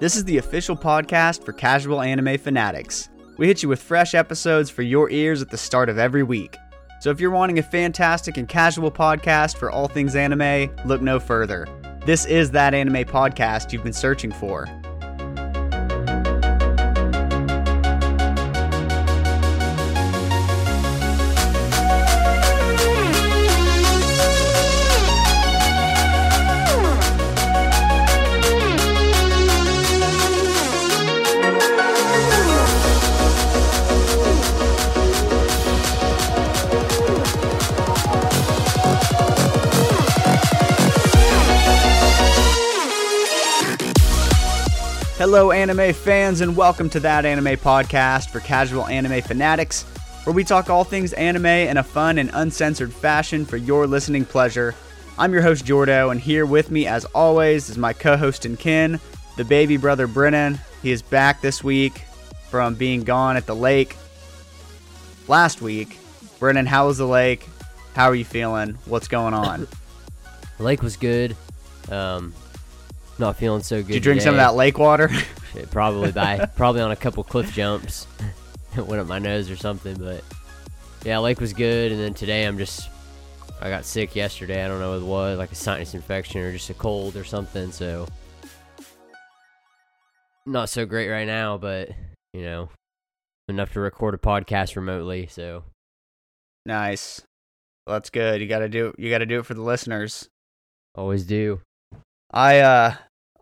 This is the official podcast for casual anime fanatics. We hit you with fresh episodes for your ears at the start of every week. So if you're wanting a fantastic and casual podcast for all things anime, look no further. This is that anime podcast you've been searching for. Hello, anime fans, and welcome to that anime podcast for casual anime fanatics, where we talk all things anime in a fun and uncensored fashion for your listening pleasure. I'm your host, Jordo, and here with me, as always, is my co host and kin, the baby brother Brennan. He is back this week from being gone at the lake last week. Brennan, how was the lake? How are you feeling? What's going on? The lake was good. Um, not feeling so good. Did you drink some of that lake water? Shit, probably by probably on a couple cliff jumps. it went up my nose or something, but yeah, lake was good. And then today I'm just I got sick yesterday. I don't know what it was, like a sinus infection or just a cold or something. So not so great right now, but you know enough to record a podcast remotely. So nice. Well, that's good. You got to do you got to do it for the listeners. always do. I uh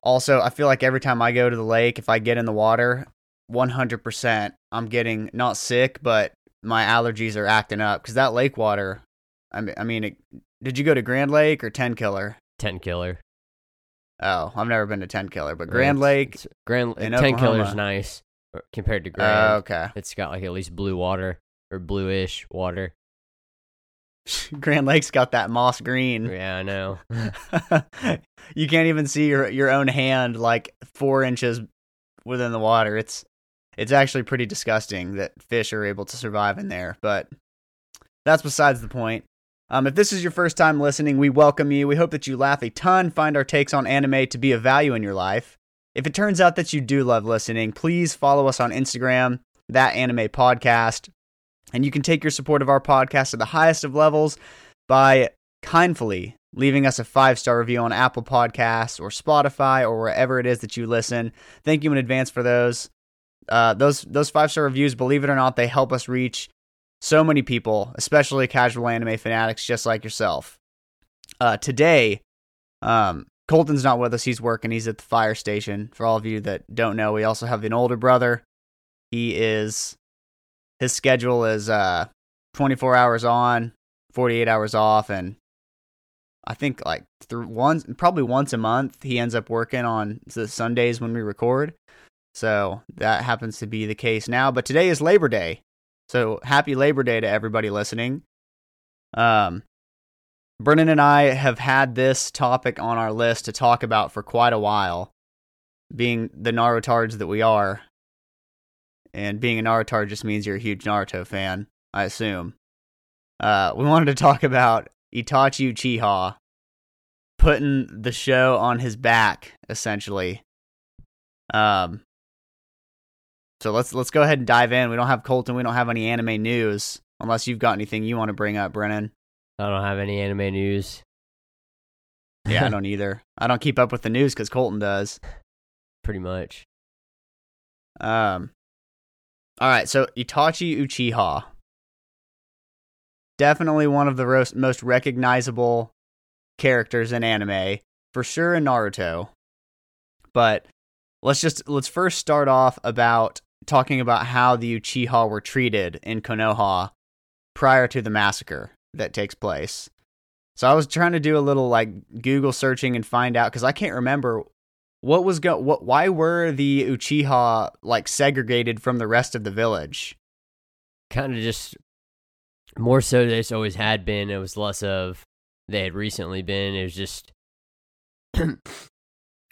also I feel like every time I go to the lake, if I get in the water, 100% I'm getting not sick, but my allergies are acting up cuz that lake water I mean, I mean it, did you go to Grand Lake or Tenkiller? Ten killer. Oh, I've never been to Tenkiller, but Uh, Grand Lake. it's- Grand in Tenkiller's Oklahoma. nice uh, compared to Oh, Grand. okay. It's got like at least blue water or bluish water. Grand Lake's got that moss green. Yeah, I know. you can't even see your your own hand like four inches within the water. It's it's actually pretty disgusting that fish are able to survive in there. But that's besides the point. Um, if this is your first time listening, we welcome you. We hope that you laugh a ton, find our takes on anime to be of value in your life. If it turns out that you do love listening, please follow us on Instagram, that anime podcast. And you can take your support of our podcast to the highest of levels by kindly leaving us a five star review on Apple Podcasts or Spotify or wherever it is that you listen. Thank you in advance for those. Uh, those those five star reviews, believe it or not, they help us reach so many people, especially casual anime fanatics just like yourself. Uh, today, um, Colton's not with us. He's working. He's at the fire station. For all of you that don't know, we also have an older brother. He is his schedule is uh 24 hours on, 48 hours off, and I think like through once, probably once a month, he ends up working on the Sundays when we record. So that happens to be the case now. But today is Labor Day, so happy Labor Day to everybody listening. Um, Brennan and I have had this topic on our list to talk about for quite a while, being the Narutards that we are. And being a Narutard just means you're a huge Naruto fan, I assume. Uh, we wanted to talk about Itachi Uchiha putting the show on his back, essentially. Um, so let's let's go ahead and dive in. We don't have Colton. We don't have any anime news, unless you've got anything you want to bring up, Brennan. I don't have any anime news. Yeah, I don't either. I don't keep up with the news because Colton does. Pretty much. Um, all right, so Itachi Uchiha, definitely one of the most recognizable characters in anime, for sure in Naruto. But let's just let's first start off about talking about how the Uchiha were treated in Konoha prior to the massacre that takes place. So I was trying to do a little like Google searching and find out because I can't remember what was go what why were the Uchiha like segregated from the rest of the village? Kind of just more so it's always had been. It was less of they had recently been. It was just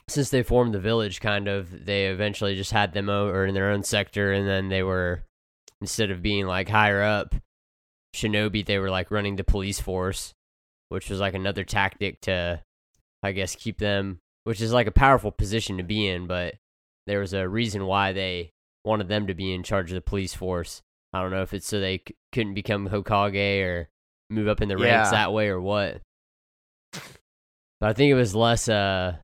since they formed the village, kind of they eventually just had them over in their own sector, and then they were instead of being like higher up shinobi, they were like running the police force, which was like another tactic to, I guess, keep them. Which is like a powerful position to be in, but there was a reason why they wanted them to be in charge of the police force. I don't know if it's so they c- couldn't become Hokage or move up in the ranks Yeah. that way or what. But I think it was less uh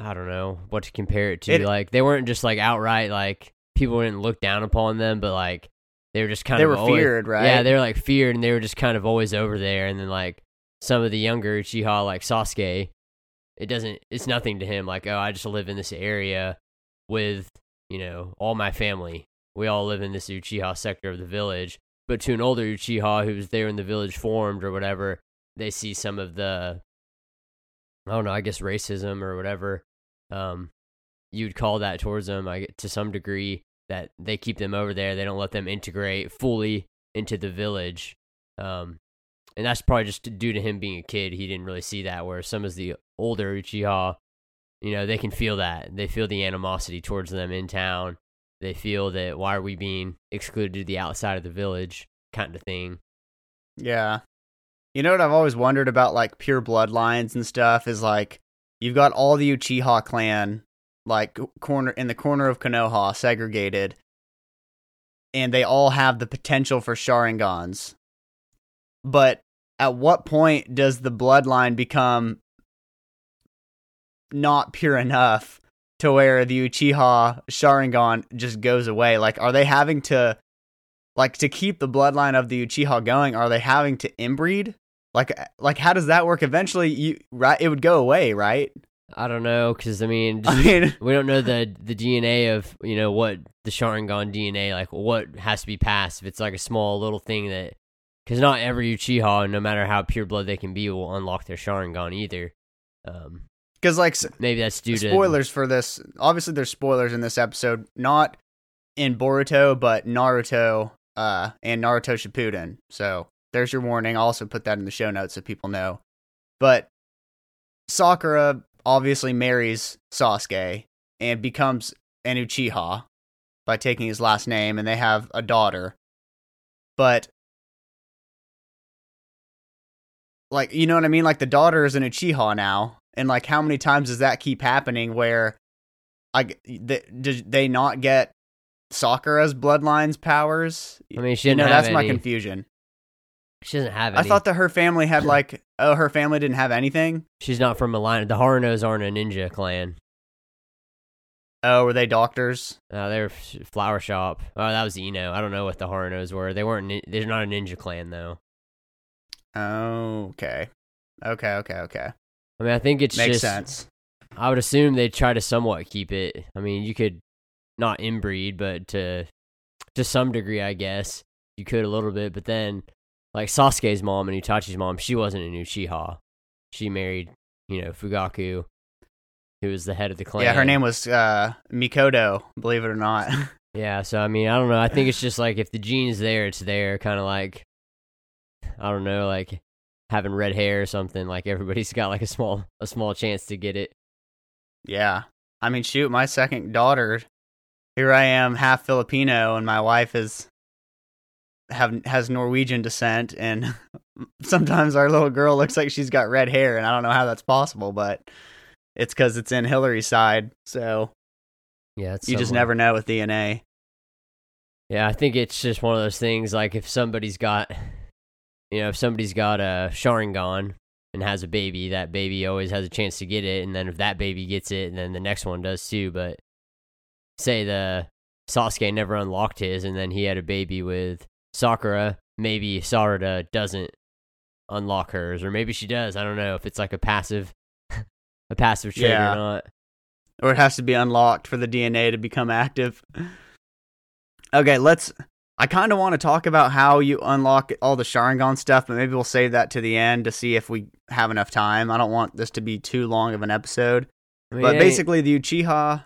I don't know what to compare it to. It- like they weren't just like outright like people didn't look down upon them, but like they were just kind they of they were always- feared, right? Yeah, they were like feared and they were just kind of always over there and then like some of the younger Uchiha like Sasuke, it doesn't it's nothing to him like, oh, I just live in this area with, you know, all my family. We all live in this Uchiha sector of the village. But to an older Uchiha who's there when the village formed or whatever, they see some of the I don't know, I guess racism or whatever. Um you'd call that towards them I to some degree that they keep them over there. They don't let them integrate fully into the village. Um and that's probably just due to him being a kid. He didn't really see that. Whereas some of the older Uchiha, you know, they can feel that. They feel the animosity towards them in town. They feel that why are we being excluded to the outside of the village kind of thing. Yeah. You know what I've always wondered about like pure bloodlines and stuff is like you've got all the Uchiha clan like corner in the corner of Konoha segregated and they all have the potential for Sharingans. But at what point does the bloodline become not pure enough to where the Uchiha Sharingan just goes away? Like are they having to like to keep the bloodline of the Uchiha going, are they having to inbreed? Like, like how does that work? Eventually, you right, it would go away, right? I don't know because I mean, I mean, we don't know the the DNA of you know what the Sharingan DNA like what has to be passed if it's like a small little thing that because not every Uchiha no matter how pure blood they can be will unlock their Sharingan either. Um, because like maybe that's due to spoilers for this. Obviously, there's spoilers in this episode, not in Boruto, but Naruto, uh, and Naruto Shippuden. So there's your warning. I'll also put that in the show notes so people know. But Sakura obviously marries Sasuke and becomes an Uchiha by taking his last name, and they have a daughter. But like, you know what I mean? Like the daughter is an Uchiha now, and like, how many times does that keep happening? Where, like, they, did they not get Sakura's bloodlines powers? I mean, she you didn't know, have that's my confusion. She doesn't have I thought that her family had like, oh, her family didn't have anything. she's not from a line. The Harunos aren't a ninja clan. Oh, were they doctors? Uh, they're f- flower shop. Oh, that was Ino. I don't know what the Harunos were. They weren't. They're not a ninja clan though. Okay, okay, okay, okay. I mean, I think it's Makes just. sense. I would assume they'd try to somewhat keep it. I mean, you could not inbreed, but to to some degree, I guess you could a little bit. But then, like Sasuke's mom and Itachi's mom, she wasn't an Uchiha. She married, you know, Fugaku, who was the head of the clan. Yeah, her name was uh, Mikoto. Believe it or not. Yeah, so I mean, I don't know. I think it's just like if the gene's there, it's there. Kind of like, I don't know, like having red hair or something. Like everybody's got like a small a small chance to get it. Yeah. I mean, shoot, my second daughter, here I am, half Filipino, and my wife is have has Norwegian descent, and sometimes our little girl looks like she's got red hair, and I don't know how that's possible, but it's because it's in Hillary's side, so Yeah, it's you just never know with DNA. Yeah, I think it's just one of those things. Like if somebody's got, you know, if somebody's got a Sharingan and has a baby, that baby always has a chance to get it. And then if that baby gets it, and then the next one does too. But say the Sasuke never unlocked his, and then he had a baby with Sakura, maybe Sarada doesn't unlock hers, or maybe she does. I don't know if it's like a passive, a passive trait Yeah. or not. or it has to be unlocked for the DNA to become active. Okay, let's. I kind of want to talk about how you unlock all the Sharingan stuff, but maybe we'll save that to the end to see if we have enough time. I don't want this to be too long of an episode. Mean, but ain't- basically, the Uchiha.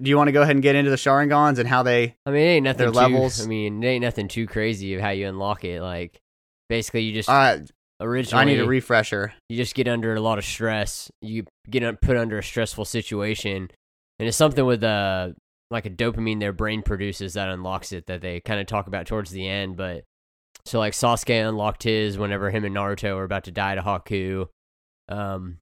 Do you want to go ahead and get into the Sharingans and how they? I mean, it ain't nothing. their too, levels. I mean, it ain't nothing too crazy of how you unlock it. Like, basically, you just Uh, originally I need a refresher. you just get under a lot of stress. You get put under a stressful situation, and it's something with uh like a dopamine their brain produces that unlocks it that they kind of talk about towards the end. But so like Sasuke unlocked his whenever him and Naruto were about to die to Haku. Um,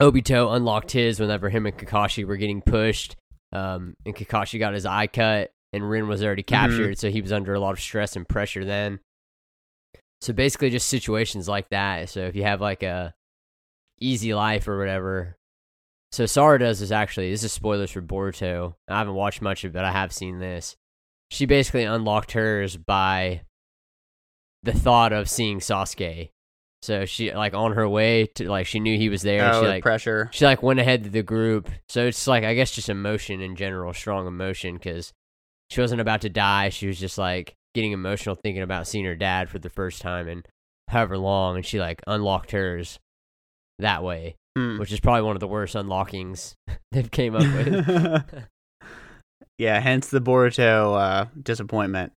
Obito unlocked his whenever him and Kakashi were getting pushed. Um, and Kakashi got his eye cut, and Rin was already captured, so he was under a lot of stress and pressure then. So basically, just situations like that. So if you have like a easy life or whatever. So Sarada's is actually this is spoilers for Boruto. I haven't watched much of it, but I have seen this. She basically unlocked hers by the thought of seeing Sasuke. So she like on her way to like she knew he was there. oh, she like pressure. she like went ahead to the group. So it's like I guess just emotion in general, strong emotion because she wasn't about to die. She was just like getting emotional thinking about seeing her dad for the first time in however long, and she like unlocked hers that way, Hmm. which is probably one of the worst unlockings they've came up with. yeah, hence the Boruto uh, disappointment.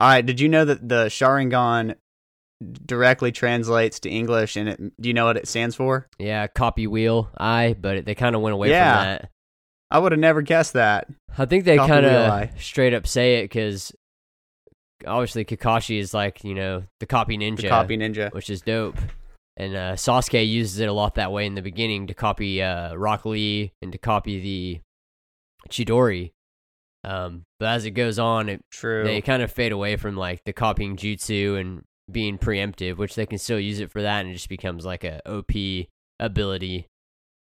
All right, did you know that the Sharingan directly translates to English and it, do you know what it stands for? yeah, copy wheel eye, but it, they kind of went away Yeah. from that. I would have never guessed that. I think they kind of straight up say it because obviously Kakashi is like you know the copy ninja. The copy ninja. which is dope. And uh, Sasuke uses it a lot that way in the beginning to copy uh, Rock Lee and to copy the Chidori. Um, but as it goes on, it, True. they kind of fade away from like the copying jutsu and being preemptive, which they can still use it for that, and it just becomes like a OP ability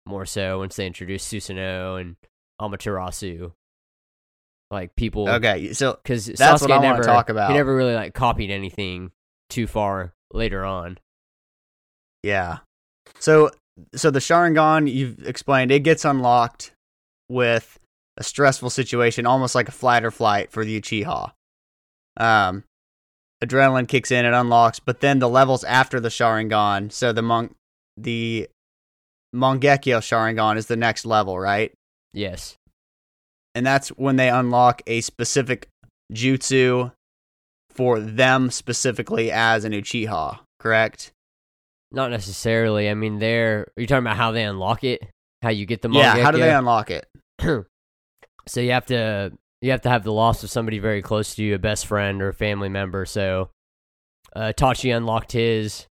more so once they introduce Susanoo and Amaterasu. Like people, okay, so because That's Sasuke what I never talk about. He never really like copied anything too far later on. Yeah. So so the Sharingan you've explained it gets unlocked with a stressful situation, almost like a flight or flight for the Uchiha. Um, adrenaline kicks in, it unlocks, but then the levels after the Sharingan, so the monk, the Mangekyo Sharingan is the next level, right? Yes. And that's when they unlock a specific jutsu for them specifically as an Uchiha, correct? Not necessarily. I mean, they're. Are you talking about how they unlock it? How you get the yeah, how do they unlock it? so you have to you have to have the loss of somebody very close to you, a best friend or a family member. So uh, Tachi unlocked his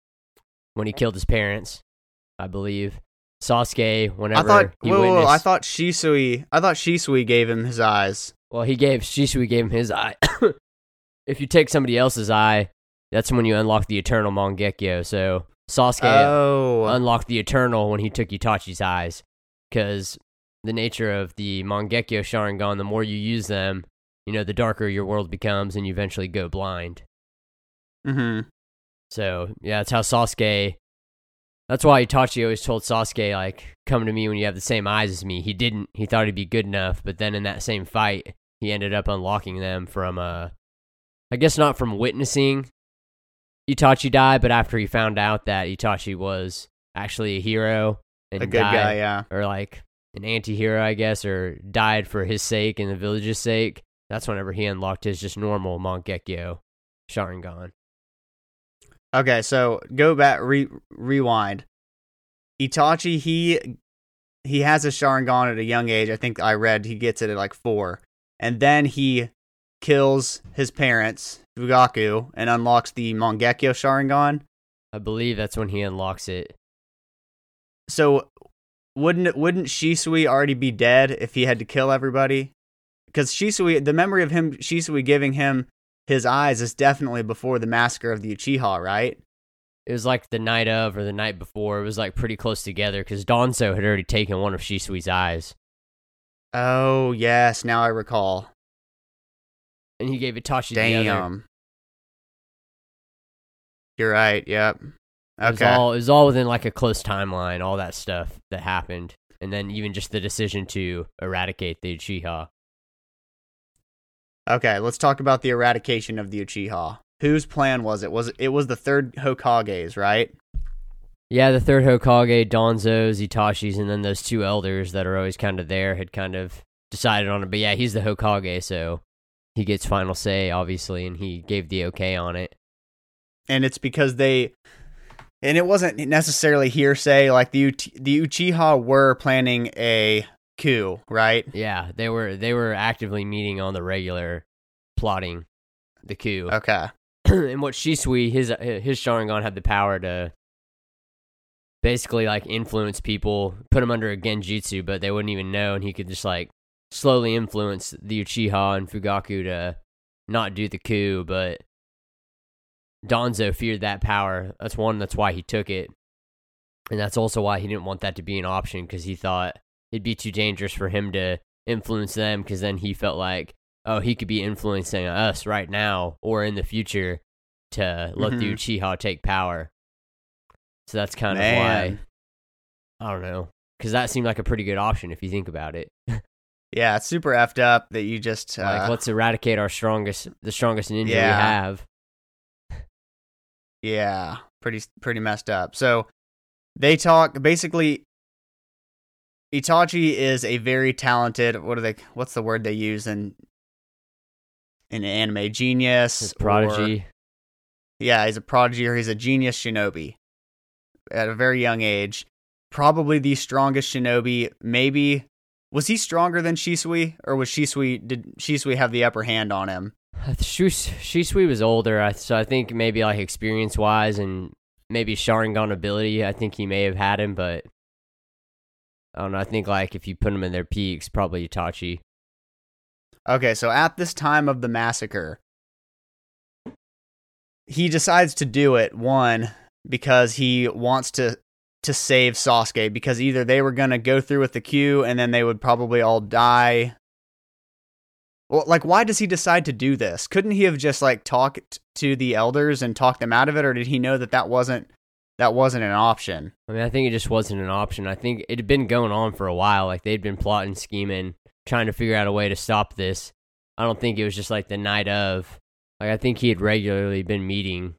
when he killed his parents, I believe. Sasuke, whenever I thought. he Whoa, whoa, witnessed, whoa, I thought Shisui. I thought Shisui gave him his eyes. well, he gave Shisui gave him his eye. if you take somebody else's eye, that's when you unlock the eternal Mangekyo. So Sasuke Oh, unlocked the Eternal when he took Itachi's eyes. Because the nature of the Mangekyo Sharingan, the more you use them, you know, the darker your world becomes and you eventually go blind. Mm-hmm. So, yeah, that's how Sasuke. That's why Itachi always told Sasuke, like, come to me when you have the same eyes as me. He didn't. He thought he'd be good enough. But then in that same fight, he ended up unlocking them from, uh, I guess not from witnessing Itachi die, but after he found out that Itachi was actually a hero and a good died, guy. Yeah. or like an anti-hero, I guess, or died for his sake and the village's sake. That's whenever he unlocked his just normal Mangekyo Sharingan. Okay, so go back. Re- rewind. Itachi. He he has a Sharingan at a young age. I think I read he gets it at like four, and then he kills his parents, Fugaku, and unlocks the Mangekyo Sharingan. I believe that's when he unlocks it. So wouldn't it, wouldn't Shisui already be dead if he had to kill everybody? Because Shisui, the memory of him, Shisui giving him his eyes is definitely before the massacre of the Uchiha, right? It was like the night of or the night before. It was like pretty close together because Danzo had already taken one of Shisui's eyes, Oh yes, now I recall. And he gave Itachi. Damn. You're right. Yep. It was Okay. all it was all within like a close timeline, all that stuff that happened, and then even just the decision to eradicate the Uchiha. Okay. Let's talk about the eradication of the Uchiha. Whose plan was it? Was it, it was the third Hokage's, right? Yeah, the third Hokage, Danzo's, Itachi's, and then those two elders that are always kind of there had kind of decided on it. But yeah, he's the Hokage, so he gets final say, obviously, and he gave the okay on it. and it's because they and it wasn't necessarily hearsay like the the Uchiha were planning a coup, right? Yeah, they were they were actively meeting on the regular, plotting the coup. Okay. and what Shisui, his his Sharingan had the power to basically like influence people, put them under a genjutsu, but they wouldn't even know, and he could just like slowly influence the Uchiha and Fugaku to not do the coup. But Danzo feared that power. That's one. That's why he took it, and that's also why he didn't want that to be an option because he thought it'd be too dangerous for him to influence them. Because then he felt like, oh, he could be influencing us right now or in the future to let the Mhm. Uchiha take power. So that's kind of why I don't know because that seemed like a pretty good option if you think about it. Yeah, it's super effed up that you just uh, like let's eradicate our strongest, the strongest ninja Yeah. we have. Yeah, pretty pretty messed up. So they talk basically. Itachi is a very talented. What are they? What's the word they use in in anime? Genius, His or- prodigy. yeah, he's a prodigy or he's a genius shinobi at a very young age. Probably the strongest shinobi. Maybe was he stronger than Shisui, or was Shisui did Shisui have the upper hand on him? Shisui was older, I- so I think maybe like experience wise and maybe Sharingan ability, I think he may have had him, but I don't know. I think like if you put them in their peaks, probably Itachi. Okay, so at this time of the massacre, he decides to do it one because he wants to to save Sasuke because either they were going to go through with the queue and then they would probably all die. Well, like why does he decide to do this? Couldn't he have just like talked to the elders and talked them out of it or did he know that that wasn't that wasn't an option? I mean, I think it just wasn't an option. I think it had been going on for a while. Like they'd been plotting, scheming, trying to figure out a way to stop this. I don't think it was just like the night of. Like I think he had regularly been meeting.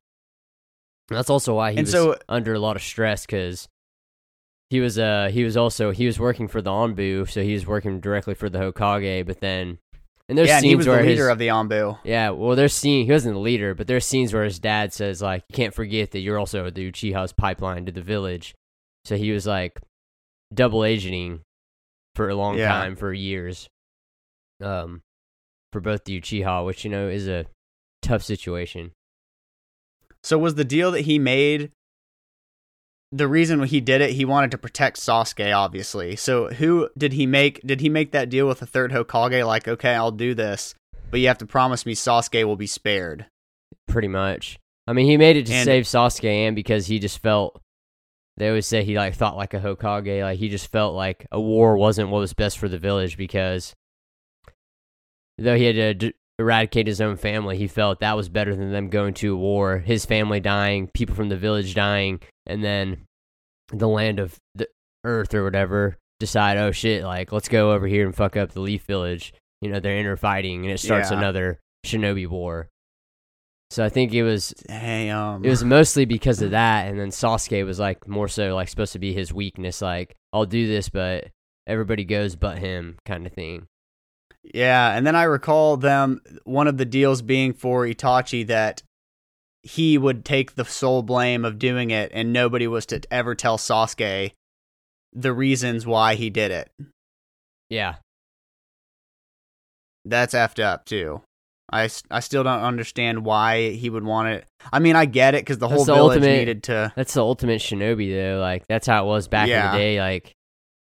And that's also why he And was so- under a lot of stress because he was uh he was also he was working for the Anbu, so he was working directly for the Hokage. But then and there's yeah, and scenes he was the where leader his, of the Anbu. yeah, well, there's scene he wasn't the leader, but there's scenes where his dad says like, "You can't forget that you're also the Uchiha's pipeline to the village." So he was like double agenting for a long Yeah. time, for years, um, for both the Uchiha, which you know is a tough situation. So was the deal that he made the reason he did it? He wanted to protect Sasuke, obviously. So who did he make? Did he make that deal with the third Hokage? Like, okay, I'll do this, but you have to promise me Sasuke will be spared. Pretty much. I mean, he made it to And- save Sasuke, and because he just felt. They always say he like thought like a Hokage, like he just felt like a war wasn't what was best for the village because though he had to d- eradicate his own family, he felt that was better than them going to war, his family dying, people from the village dying, and then the land of the earth or whatever decide, oh shit, like let's go over here and fuck up the Leaf Village. You know, they're interfighting, and it starts Yeah. another Shinobi war. So I think it was Damn. it was mostly because of that, and then Sasuke was like more so like supposed to be his weakness, like I'll do this, but everybody goes but him, kind of thing. Yeah, and then I recall them one of the deals being for Itachi that he would take the sole blame of doing it, and nobody was to ever tell Sasuke the reasons why he did it. Yeah, That's effed up too. I, I still don't understand why he would want it. I mean, I get it because the That's whole the village ultimate- needed to. that's the ultimate Shinobi though. Like that's how it was back in the day. Like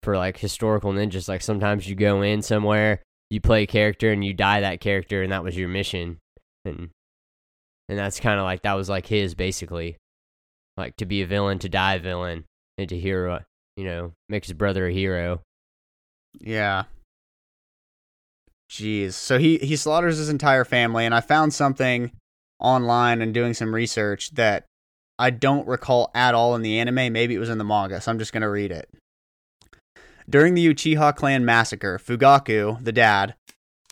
for like historical ninjas, like sometimes you go in somewhere, you play a character, and you die that character, and that was your mission, and and that's kind of like that was like his basically, like to be a villain, to die a villain, and to hero, you know, make his brother a hero. Yeah. Jeez. So he he slaughters his entire family, and I found something online and doing some research that I don't recall at all in the anime. Maybe it was in the manga, so I'm just gonna read it. During the Uchiha clan massacre, Fugaku, the dad,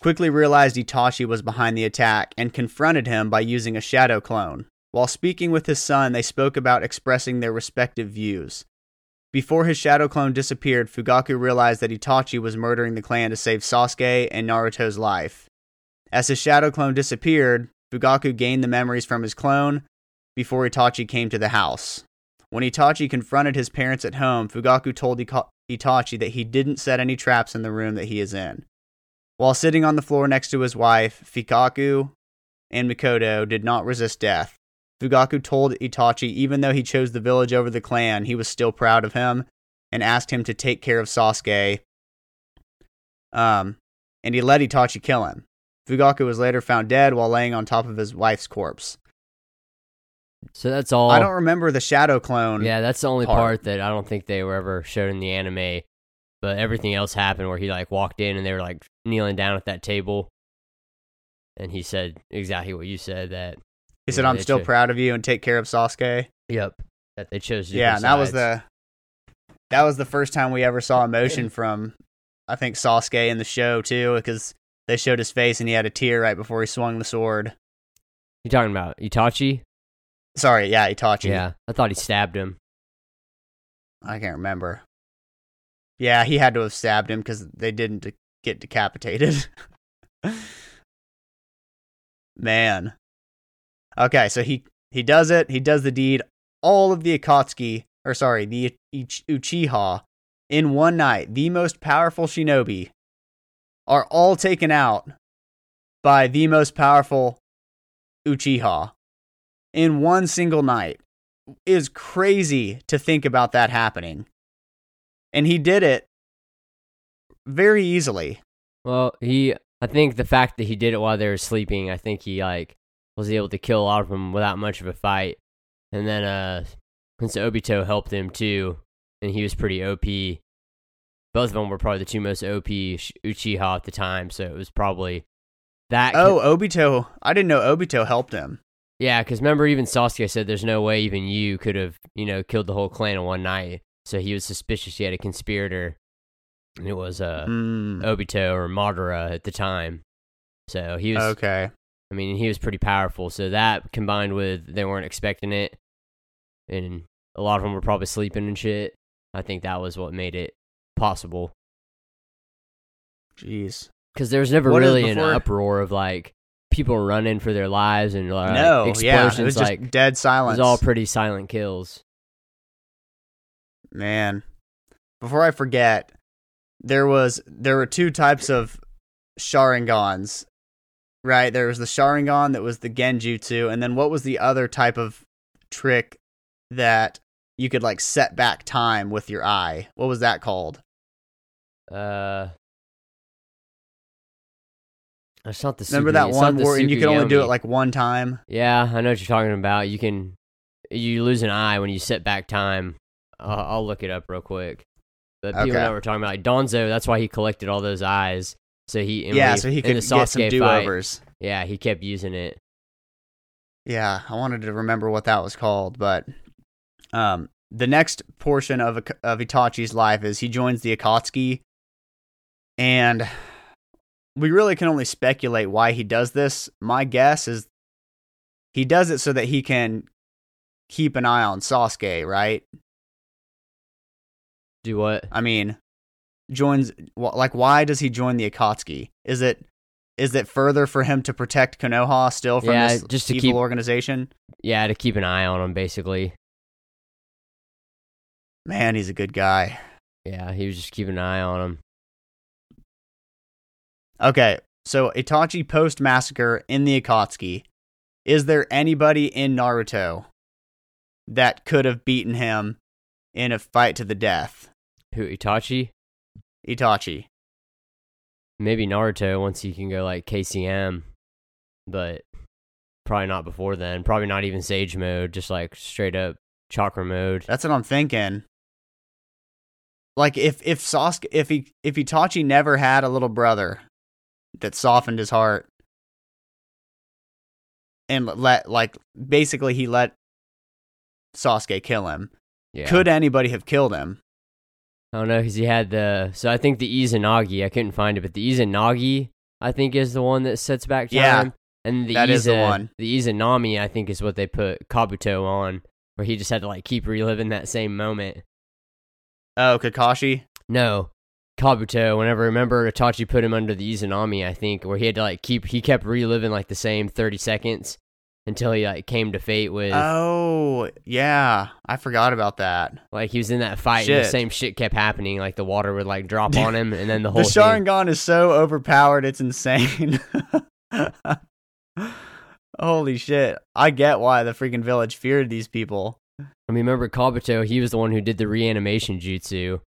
quickly realized Itachi was behind the attack and confronted him by using a shadow clone. While speaking with his son, they spoke about expressing their respective views. Before his shadow clone disappeared, Fugaku realized that Itachi was murdering the clan to save Sasuke and Naruto's life. As his shadow clone disappeared, Fugaku gained the memories from his clone before Itachi came to the house. When Itachi confronted his parents at home, Fugaku told Itachi that he didn't set any traps in the room that he is in. While sitting on the floor next to his wife, Fugaku and Mikoto did not resist death. Fugaku told Itachi even though he chose the village over the clan, he was still proud of him and asked him to take care of Sasuke. Um, and he let Itachi kill him. Fugaku was later found dead while laying on top of his wife's corpse. So that's all. I don't remember the shadow clone. Yeah, that's the only part. part. that I don't think they were ever showed in the anime. But everything else happened where he like walked in and they were like kneeling down at that table, and he said exactly what you said that. he said, yeah, "I'm still cho- proud of you and take care of Sasuke." Yep. That they chose. Yeah, and that was the that was the first time we ever saw emotion from I think Sasuke in the show too, because they showed his face and he had a tear right before he swung the sword. You talking about Itachi? Sorry, yeah, Itachi. Yeah, I thought he stabbed him. I can't remember. Yeah, he had to have stabbed him because they didn't de- get decapitated. Man. Okay, so he he does it. He does the deed. All of the Akatsuki, or sorry, the Uchiha, in one night, the most powerful shinobi, are all taken out by the most powerful Uchiha in one single night. It is crazy to think about that happening. And he did it very easily. Well, he. I think the fact that he did it while they were sleeping, I think he like was able to kill a lot of them without much of a fight. And then, uh, since Obito helped him too, and he was pretty OP. Both of them were probably the two most OP Uchiha at the time, so it was probably that. Oh, Obito. I didn't know Obito helped him. Yeah, because remember, even Sasuke said there's no way even you could have, you know, killed the whole clan in one night. So he was suspicious he had a conspirator. And it was uh, Mm, Obito or Madara at the time. So he was, okay. I mean, he was pretty powerful. So that combined with they weren't expecting it, and a lot of them were probably sleeping and shit. I think that was what made it possible. Jeez. Because there was never What really an uproar of like people running for their lives and like no, explosions. yeah. It was just like dead it silence. was all pretty silent kills. Man. Before I forget, there was there were two types of Sharingans. Right? There was the Sharingan that was the Genjutsu, and then what was the other type of trick that you could like set back time with your eye? What was that called? Uh, it's not the Remember that one where and you can only do it like one time? Yeah, I know what you're talking about. You can you lose an eye when you set back time. Uh, I'll look it up real quick. But people Okay. know we're talking about. Like Danzo, that's why he collected all those eyes. So he and yeah, so he could the get some do overs. Yeah, he kept using it. Yeah, I wanted to remember what that was called, but um, the next portion of of Itachi's life is he joins the Akatsuki, and we really can only speculate why he does this. My guess is he does it so that he can keep an eye on Sasuke, right? Do what? I mean, joins like why does he join the Akatsuki? Is it is it further for him to protect Konoha still from Yeah, this just to evil keep- organization? Yeah, to keep an eye on him, basically. Man, he's a good guy. Yeah, he was just keeping an eye on him. Okay, so Itachi post massacre in the Akatsuki. Is there anybody in Naruto that could have beaten him in a fight to the death? Who Itachi? Itachi. Maybe Naruto once he can go like KCM, but probably not before then. Probably not even Sage mode, just like straight up chakra mode. That's what I'm thinking. Like if if Sasuke if he if Itachi never had a little brother that softened his heart and let like basically he let Sasuke kill him. Yeah. Could anybody have killed him? I don't know because he had the. So I think the Izanagi. I couldn't find it, but the Izanagi I think is the one that sets back time. Yeah, and the that Iza, is the one. The Izanami I think is what they put Kabuto on, where he just had to like keep reliving that same moment. Oh, Kakashi. No, Kabuto. Whenever I remember Itachi put him under the Izanami, I think, where he had to like keep he kept reliving like the same thirty seconds until he like came to fate with Oh, yeah. I forgot about that. like he was in that fight and the same shit kept happening. Like the water would like drop on him, and then the The whole thing. Sharingan is so overpowered, it's insane. Holy shit. I get why the freaking village feared these people. I mean, remember Kabuto? He was the one who did the reanimation jutsu,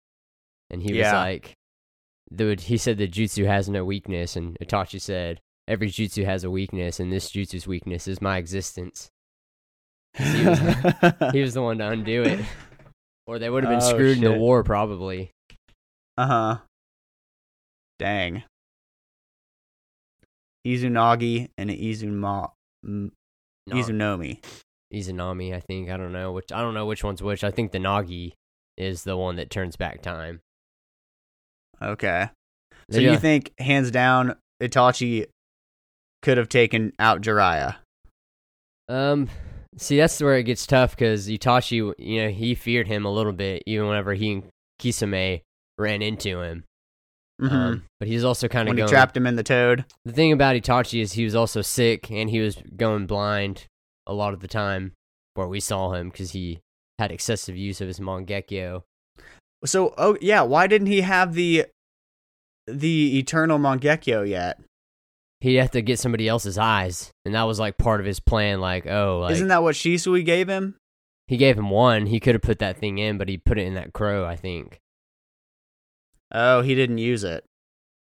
and he was like, "Dude," he said the jutsu has no weakness, and Itachi said every jutsu has a weakness, and this jutsu's weakness is my existence. He was, he was the one to undo it, or they would have been Oh, screwed in the war probably. Uh huh. Dang. Izunagi and Izuma, m- No, Izunomi. Izanami, I think. I don't know which. I don't know which one's which. I think the Nagi is the one that turns back time. Okay. So Yeah. you think, hands down, Itachi could have taken out Jiraiya? Um, see, that's where it gets tough because Itachi, you know, he feared him a little bit, even whenever he and Kisame ran into him. Mhm. Um, but he's also kind of when he trapped him in the toad. the thing about Itachi is he was also sick and he was going blind a lot of the time where we saw him because he had excessive use of his Mangekyo. So, oh yeah, why didn't he have the the eternal Mangekyo yet? He'd have to get somebody else's eyes, and that was like part of his plan. Like, oh, like Isn't that what Shisui gave him? he gave him one. He could have put that thing in, but he put it in that crow. I think. Oh, he didn't use it.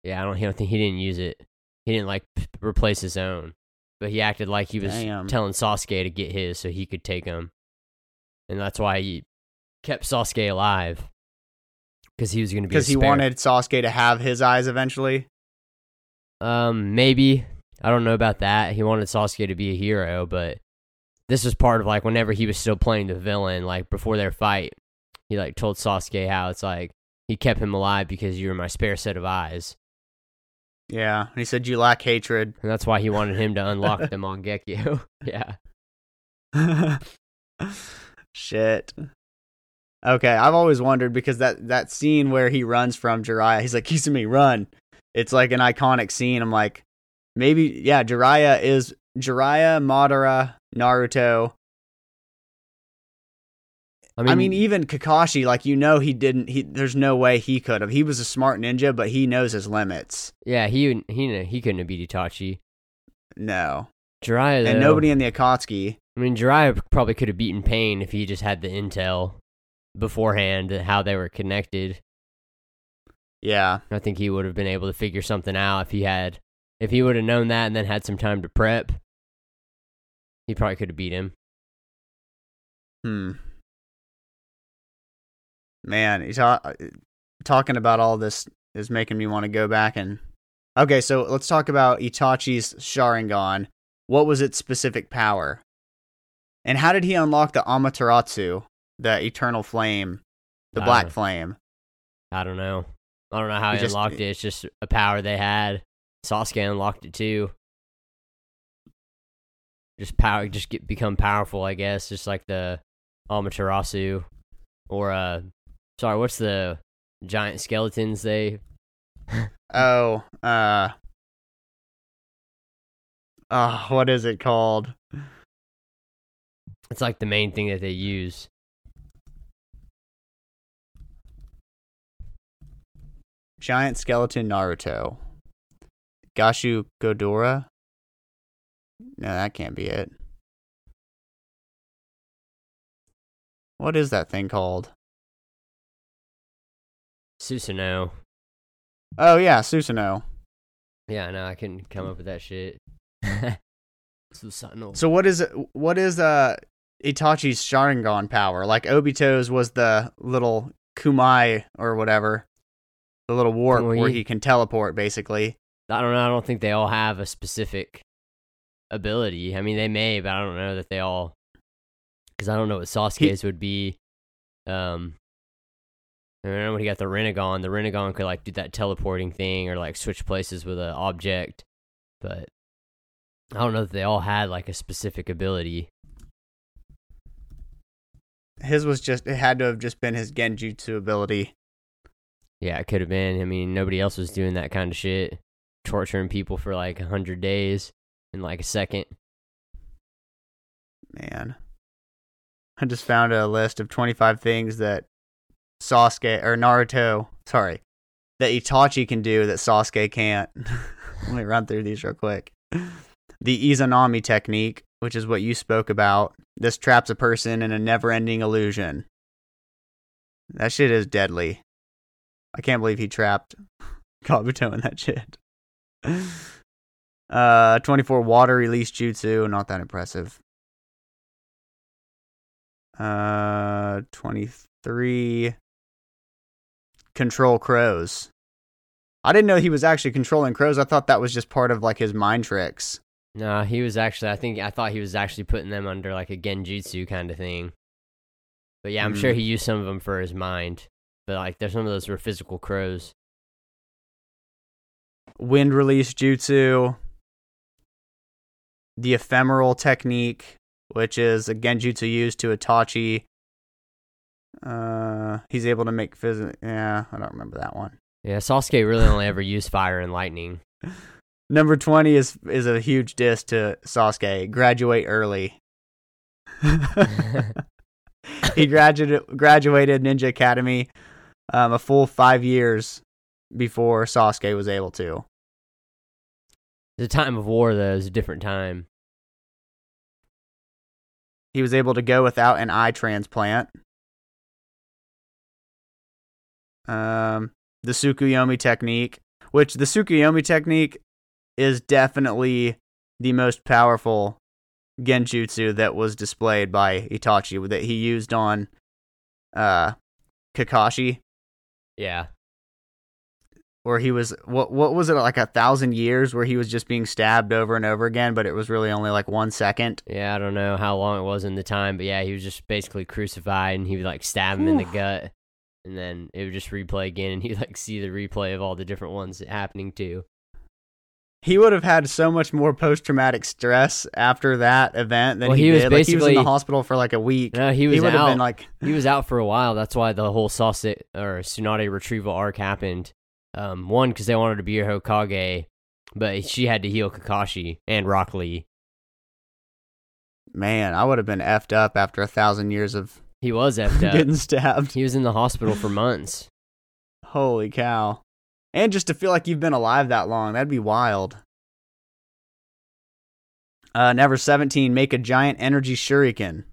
Yeah, I don't. He don't think he didn't use it. He didn't like p- replace his own, but he acted like he was Damn. telling Sasuke to get his so he could take him, and that's why he kept Sasuke alive because he was going to be Because he wanted Sasuke to have his eyes eventually. Um, maybe I don't know about that. He wanted Sasuke to be a hero, but this was part of like whenever he was still playing the villain, like before their fight, he like told Sasuke how it's like he kept him alive because you were my spare set of eyes. Yeah. And he said, You lack hatred. And that's why he wanted him to unlock the Mangekyo. yeah. Shit. Okay, I've always wondered because that that scene where he runs from Jiraiya, he's like, Kisame, run. It's like an iconic scene. I'm like, maybe, yeah, Jiraiya is Jiraiya, Madara, Naruto. I mean, even Kakashi, like you know, he didn't. He there's no way he could have. He was a smart ninja, but he knows his limits. yeah, he he he couldn't have beat Itachi. No, Jiraiya, and nobody in the Akatsuki. I mean, Jiraiya probably could have beaten Pain if he just had the intel beforehand how they were connected. Yeah, I think he would have been able to figure something out if he had if he would have known that and then had some time to prep. He probably could have beat him. Hmm. Man, he's ta- talking about all this is making me want to go back and. Okay, so let's talk about Itachi's Sharingan. What was its specific power? And how did he unlock the Amaterasu, the eternal flame, the I black flame? I don't know. I don't know how He he just- unlocked it. It's just a power they had. Sasuke unlocked it too. Just power, just get become powerful. I guess, just like the Amaterasu, or uh, sorry, what's the giant skeletons they? Oh, uh. Oh, what is it called? It's like the main thing that they use. Giant skeleton Naruto. Gashu Godora? No, that can't be it. What is that thing called? Susanoo. Oh yeah, Susanoo. Yeah, no, I couldn't come up with that shit. Susanoo. So what is what is uh Itachi's Sharingan power? Like Obito's was the little Kamui or whatever. The little warp Well, where he- he can teleport basically. I don't know. I don't think they all have a specific ability. I mean, they may, but I don't know that they all. Because I don't know what Sasuke's would be. Um, I remember when he got the Rinnegan. The Rinnegan could like do that teleporting thing or like switch places with an object, but I don't know that they all had like a specific ability. His was just it had to have just been his Genjutsu ability. Yeah, it could have been. I mean, nobody else was doing that kind of shit, torturing people for like a hundred days in like a second. Man. I just found a list of 25 things that Sasuke or Naruto, sorry, that Itachi can do that Sasuke can't. Let me run through these real quick. the Izanami technique, which is what you spoke about. This traps a person in a never-ending illusion. That shit is deadly. I can't believe he trapped Kabuto in that shit. Uh, 24 water release jutsu, not that impressive. Uh, 23 control crows. I didn't know he was actually controlling crows. I thought that was just part of like his mind tricks. No, he was actually. I think I thought he was actually putting them under like a genjutsu kind of thing. But yeah, I'm sure Mm. he used some of them for his mind. But like, there's some of those were physical crows. Wind release jutsu. The ephemeral technique, which is a genjutsu used to Itachi. Uh, he's able to make phys. Yeah, I don't remember that one. Yeah, Sasuke really only ever used fire and lightning. Number 20 is is a huge diss to Sasuke. Graduate early. he graduated graduated Ninja Academy um, a full 5 years before Sasuke was able to. The time of war, though, is a different time. He was able to go without an eye transplant. Um the Tsukuyomi technique, which the Tsukuyomi technique is definitely the most powerful genjutsu that was displayed by Itachi that he used on uh Kakashi Yeah, where he was what what was it like a thousand years where he was just being stabbed over and over again but it was really only like one second yeah. I don't know how long it was in the time, but yeah, he was just basically crucified, and he would like stab him in the Whew. gut, he would have had so much more post-traumatic stress after that event than Well, he, he was did. like he was in the hospital for like a week No, he was have out. been like he was out for a while. That's why the whole Sasuke or Tsunade retrieval arc happened. Um, one because they wanted to be her Hokage, but she had to heal Kakashi and Rock Lee. man i would have been effed up after a thousand years of He was effed up. getting stabbed he was in the hospital for months. holy cow and just to feel like you've been alive that long that'd be wild uh number 17 make a giant energy shuriken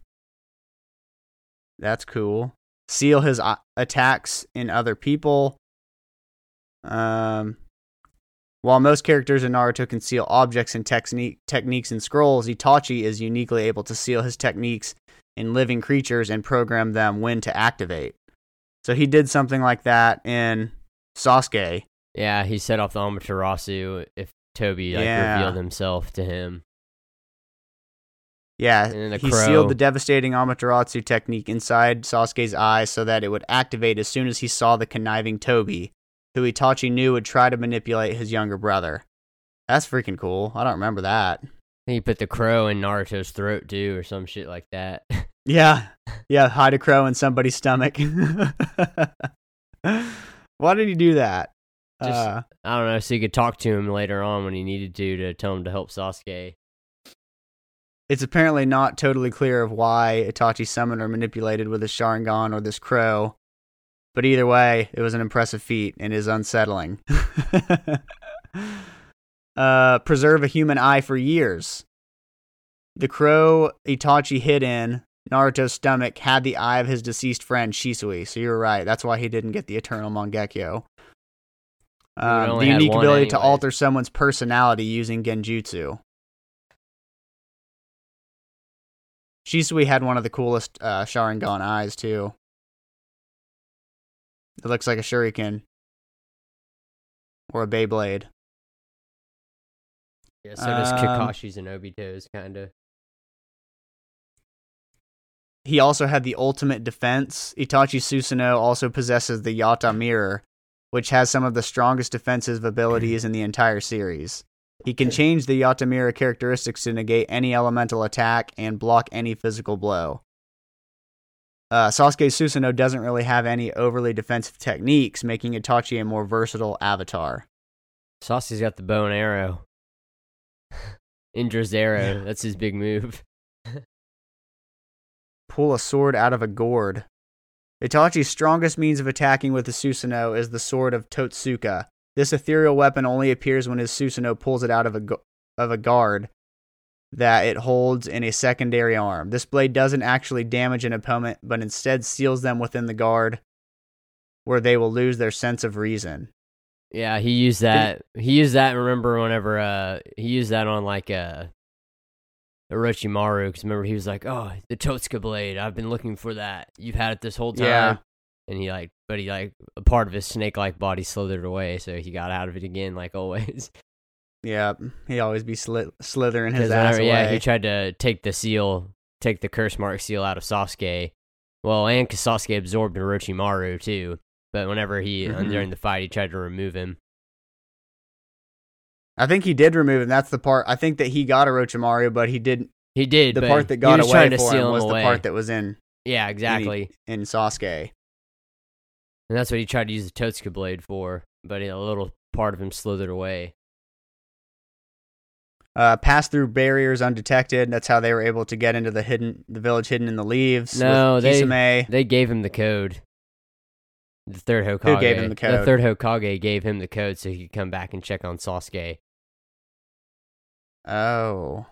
that's cool seal his uh, attacks in other people um while most characters in Naruto can seal objects and technique, techniques and scrolls, Itachi is uniquely able to seal his techniques in living creatures and program them when to activate. So he did something like that in Sasuke. Yeah, he set off the Amaterasu if Toby like Yeah. revealed himself to him. Yeah, And then the he crow. sealed the devastating Amaterasu technique inside Sasuke's eye so that it would activate as soon as he saw the conniving Toby, who Itachi knew would try to manipulate his younger brother. That's freaking cool. I don't remember that. He put the crow in Naruto's throat too, or some shit like that. Yeah, yeah, hide a crow in somebody's stomach. Why did he do that? Just- Uh, I don't know, so he could talk to him later on when he needed to to tell him to help Sasuke. it's apparently not totally clear of why Itachi summoned or manipulated with his Sharingan or this crow, but either way, it was an impressive feat and is unsettling. uh, preserve a human eye for years. The crow Itachi hid in Naruto's stomach had the eye of his deceased friend Shisui, so you're right. That's why he didn't get the Eternal Mangekyo. Um, the unique ability to alter someone's personality using Genjutsu. Shisui had one of the coolest uh, Sharingan eyes too. It looks like a shuriken or a Beyblade. Yeah, so does Um, Kakashi's and Obito's kind of. He also had the ultimate defense. Itachi Susanoo also possesses the Yata Mirror, which has some of the strongest defensive abilities in the entire series. He can change the Yata Mirror characteristics to negate any elemental attack and block any physical blow. Uh, Sasuke Susanoo doesn't really have any overly defensive techniques, making Itachi a more versatile avatar. Sasuke's got the bow and arrow. Indra's arrow. Yeah. That's his big move. pull a sword out of a gourd. Itachi's strongest means of attacking with the Susanoo is the sword of Totsuka. This ethereal weapon only appears when his Susanoo pulls it out of a, gu- of a guard, that it holds in a secondary arm. This blade doesn't actually damage an opponent, but instead seals them within the guard, where they will lose their sense of reason. Yeah, he used that. He used that. Remember, whenever uh, he used that on like uh, Orochimaru, because remember he was like, "Oh, the Totsuka blade. I've been looking for that. You've had it this whole time." Yeah. And he like, but he like a part of his snake-like body slithered away, so he got out of it again, like always. Yeah, he always be sli- slithering his ass whenever- away. yeah, he tried to take the seal, take the curse mark seal out of Sasuke. Well, and 'cause Sasuke absorbed Orochimaru too. But whenever he Mhm. during the fight, he tried to remove him. I think he did remove him. That's the part. I think that he got a Orochimaru, but he didn't. He did. The part that got away for seal him was away. the part that was in Yeah, exactly. in Sasuke. And that's what he tried to use the Totsuka blade for, but a little part of him slithered away. Uh, passed through barriers undetected. That's how they were able to get into the hidden, the village hidden in the leaves. No, they- Kisame. They gave him the code. The third Hokage. gave him the code? The third Hokage gave him the code so he could come back and check on Sasuke. Oh,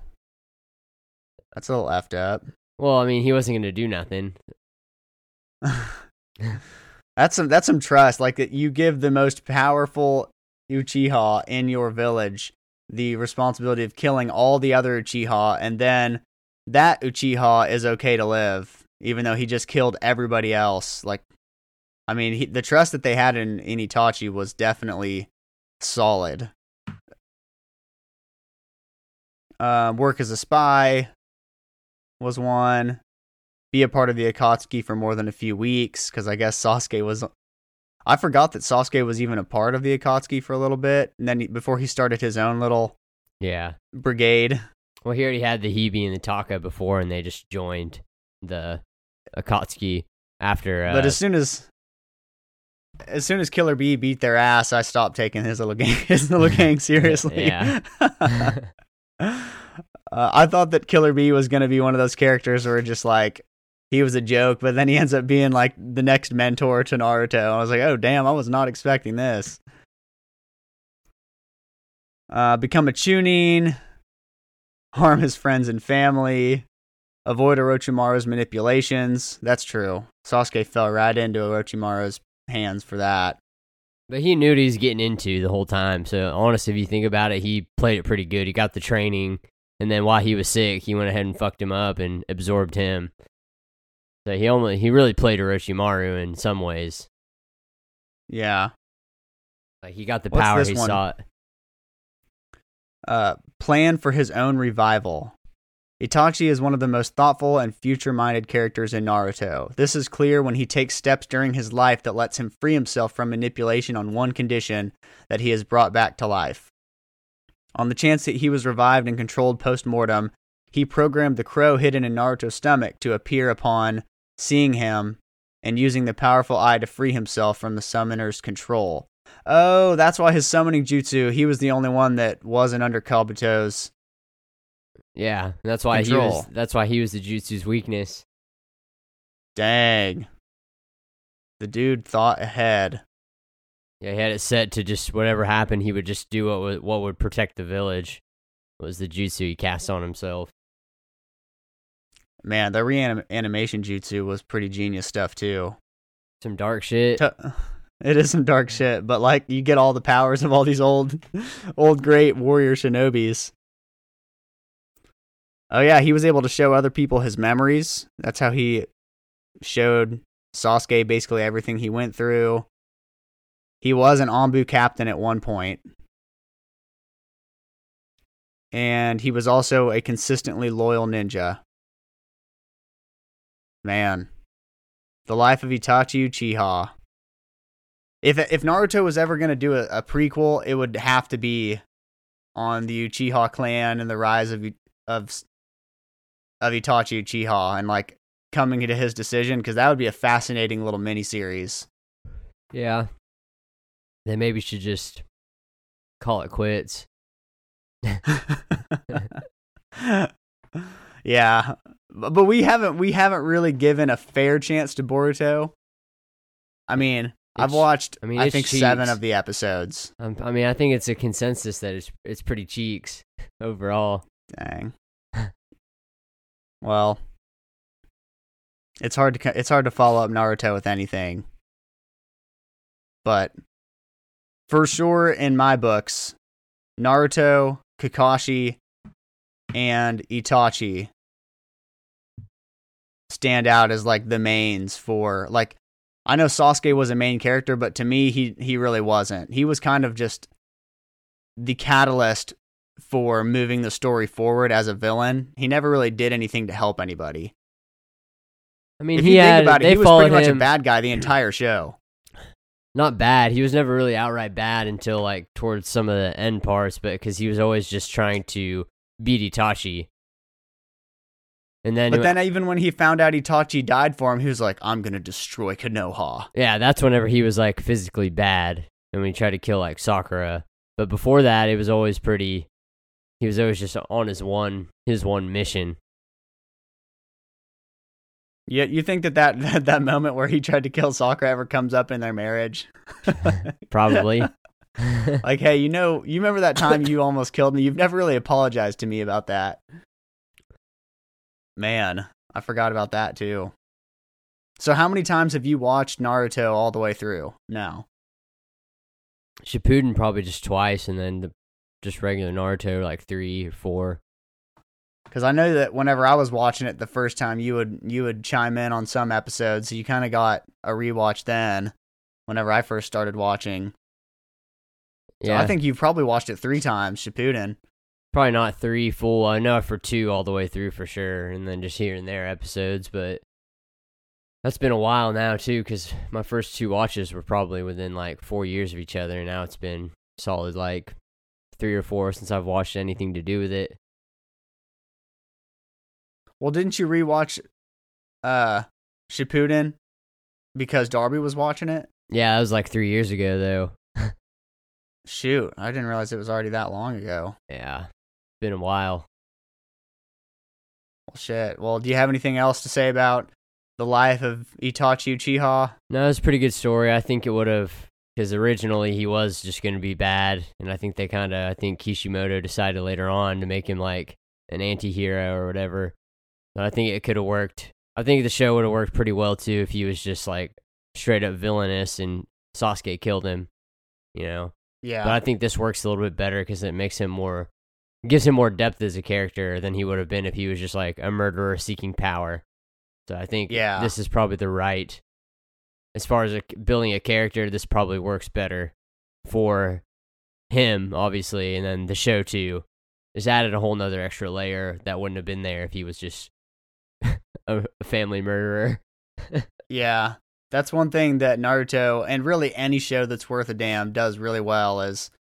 that's a little effed up. Well, I mean, he wasn't going to do nothing. that's some that's some trust. Like that, you give the most powerful Uchiha in your village the responsibility of killing all the other Uchiha, and then that Uchiha is okay to live, even though he just killed everybody else. Like, I mean, he, the trust that they had in, in Itachi was definitely solid. Uh, work as a spy was one. Be a part of the Akatsuki for more than a few weeks, because I guess Sasuke was. I forgot that Sasuke was even a part of the Akatsuki for a little bit, and then he, before he started his own little Yeah. brigade. Well, he already had the Hebi and the Taka before, and they just joined the Akatsuki after. Uh, But as soon as as soon as Killer Bee beat their ass, I stopped taking his little gang his little gang seriously. Yeah. uh, I thought that Killer Bee was going to be one of those characters where just like he was a joke, but then he ends up being like the next mentor to Naruto. I was like, oh damn, I was not expecting this. Uh, become a Chunin, harm his friends and family, avoid Orochimaru's manipulations. That's true. Sasuke fell right into Orochimaru's hands for that. But he knew what he was getting into the whole time. So, honestly, if you think about it, he played it pretty good. He got the training, and then while he was sick, he went ahead and fucked him up and absorbed him. So he only he really played Orochimaru in some ways. Yeah. Like he got the What's power he one? sought. uh, plan for his own revival. Itachi is one of the most thoughtful and future minded characters in Naruto. This is clear when he takes steps during his life that lets him free himself from manipulation on one condition that he is brought back to life. On the chance that he was revived and controlled post mortem, he programmed the crow hidden in Naruto's stomach to appear upon seeing him and using the powerful eye to free himself from the summoner's control. Oh, that's why his summoning jutsu, he was the only one that wasn't under Kabuto's. Yeah, that's why he was. That's why he was the jutsu's weakness. Dang. The dude thought ahead. Yeah, he had it set to just whatever happened, he would just do what would, what would protect the village. Was the jutsu he cast on himself? Man, the reanimation jutsu was pretty genius stuff too. Some dark shit. It is some dark shit, but like you get all the powers of all these old old great warrior shinobis. Oh yeah, he was able to show other people his memories. That's how he showed Sasuke basically everything he went through. He was an Anbu captain at one point. And he was also a consistently loyal ninja. Man. The life of Itachi Uchiha. If if Naruto was ever going to do a, a prequel, it would have to be on the Uchiha clan and the rise of of of Itachi Uchiha and like coming to his decision because that would be a fascinating little mini series. Yeah. They maybe should just call it quits. yeah, but we haven't we haven't really given a fair chance to Boruto. I mean, I've watched I mean, I think seven of the episodes. Um, I mean, I think it's a consensus that it's it's pretty cheeks overall. Dang. Well, it's hard to it's hard to follow up Naruto with anything. But for sure in my books, Naruto, Kakashi, and Itachi stand out as like the mains for like I know Sasuke was a main character, but to me he he really wasn't. He was kind of just the catalyst for moving the story forward as a villain. He never really did anything to help anybody. I mean, if he you had think about it, he was pretty much him. a bad guy the entire show. Not bad. He was never really outright bad until like towards some of the end parts, but because he was always just trying to beat Itachi. And then, But then even when he found out Itachi died for him, he was like, "I'm gonna destroy Konoha." yeah, that's whenever he was like physically bad, and he tried to kill like Sakura. But before that, it was always pretty. He was always just on his one his one mission. Yeah, you think that, that that that moment where he tried to kill Sakura ever comes up in their marriage? Probably. like, hey, you know, you remember that time you almost killed me? You've never really apologized to me about that. Man, I forgot about that too. So, how many times have you watched Naruto all the way through? No. Shippuden probably just twice, and then the, just regular Naruto like three or four. Because I know that whenever I was watching it the first time, you would you would chime in on some episodes. So you kind of got a rewatch then. Whenever I first started watching, so Yeah, I think you've probably watched it three times. Shippuden. probably not three full. I know for two all the way through for sure, and then just here and there episodes. But that's been a while now too, because my first two watches were probably within like four years of each other, and now it's been solid like three or four since I've watched anything to do with it. Well, didn't you rewatch uh Shippuden because Darby was watching it? Yeah, that was like three years ago though. Shoot, I didn't realize it was already that long ago. Yeah, been a while. Well, shit. Well, do you have anything else to say about the life of Itachi Uchiha? No, it's a pretty good story. I think it would have because originally he was just going to be bad, and I think they kind of I think Kishimoto decided later on to make him like an anti-hero or whatever. But I think it could have worked. I think the show would have worked pretty well too if he was just like straight up villainous and Sasuke killed him, you know. Yeah. But I think this works a little bit better because it makes him more, gives him more depth as a character than he would have been if he was just like a murderer seeking power. So I think Yeah. this is probably the right, as far as a, building a character, this probably works better for him, obviously, and then the show too. Just added a whole nother extra layer that wouldn't have been there if he was just a, family murderer. Yeah, that's one thing that Naruto and really any show that's worth a damn does really well is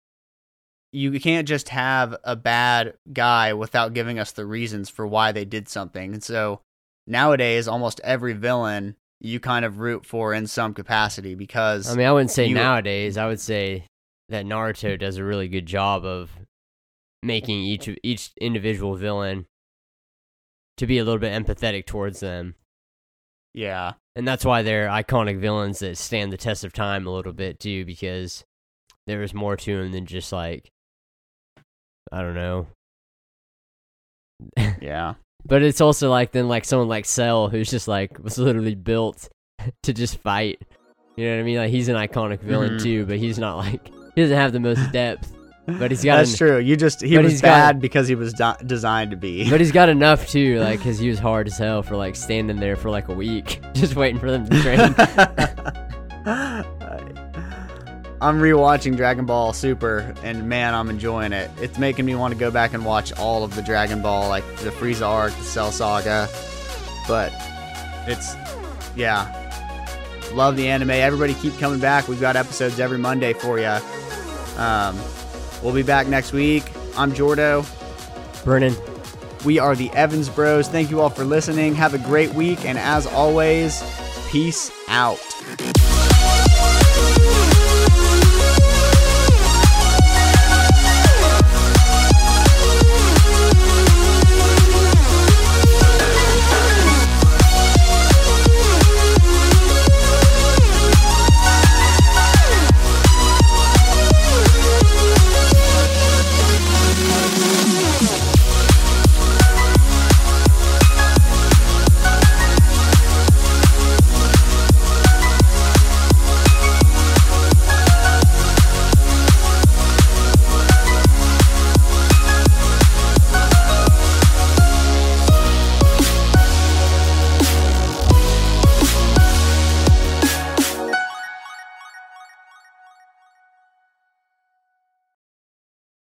you can't just have a bad guy without giving us the reasons for why they did something. And so nowadays almost every villain you kind of root for in some capacity because I mean, I wouldn't say you- nowadays. I would say that Naruto does a really good job of making each of each individual villain to be a little bit empathetic towards them, yeah, and that's why they're iconic villains that stand the test of time a little bit too, because there is more to them than just like I don't know. yeah. But it's also like then like someone like Cell who's just like was literally built to just fight. You know what I mean? Like he's an iconic villain Mhm. too, but he's not like he doesn't have the most depth. But he's got That's an- true. You just he was he's got- bad because he was de- designed to be. But he's got enough too, like because he was hard as hell for like standing there for like a week, just waiting for them to train. I'm rewatching Dragon Ball Super, and man, I'm enjoying it. It's making me want to go back and watch all of the Dragon Ball, like the Frieza arc, the Cell Saga. But it's, yeah, love the anime. Everybody keep coming back. We've got episodes every Monday for you. Um, we'll be back next week. I'm Jordo. Brennan, We are the Evans Bros. Thank you all for listening. Have a great week, and as always, peace out.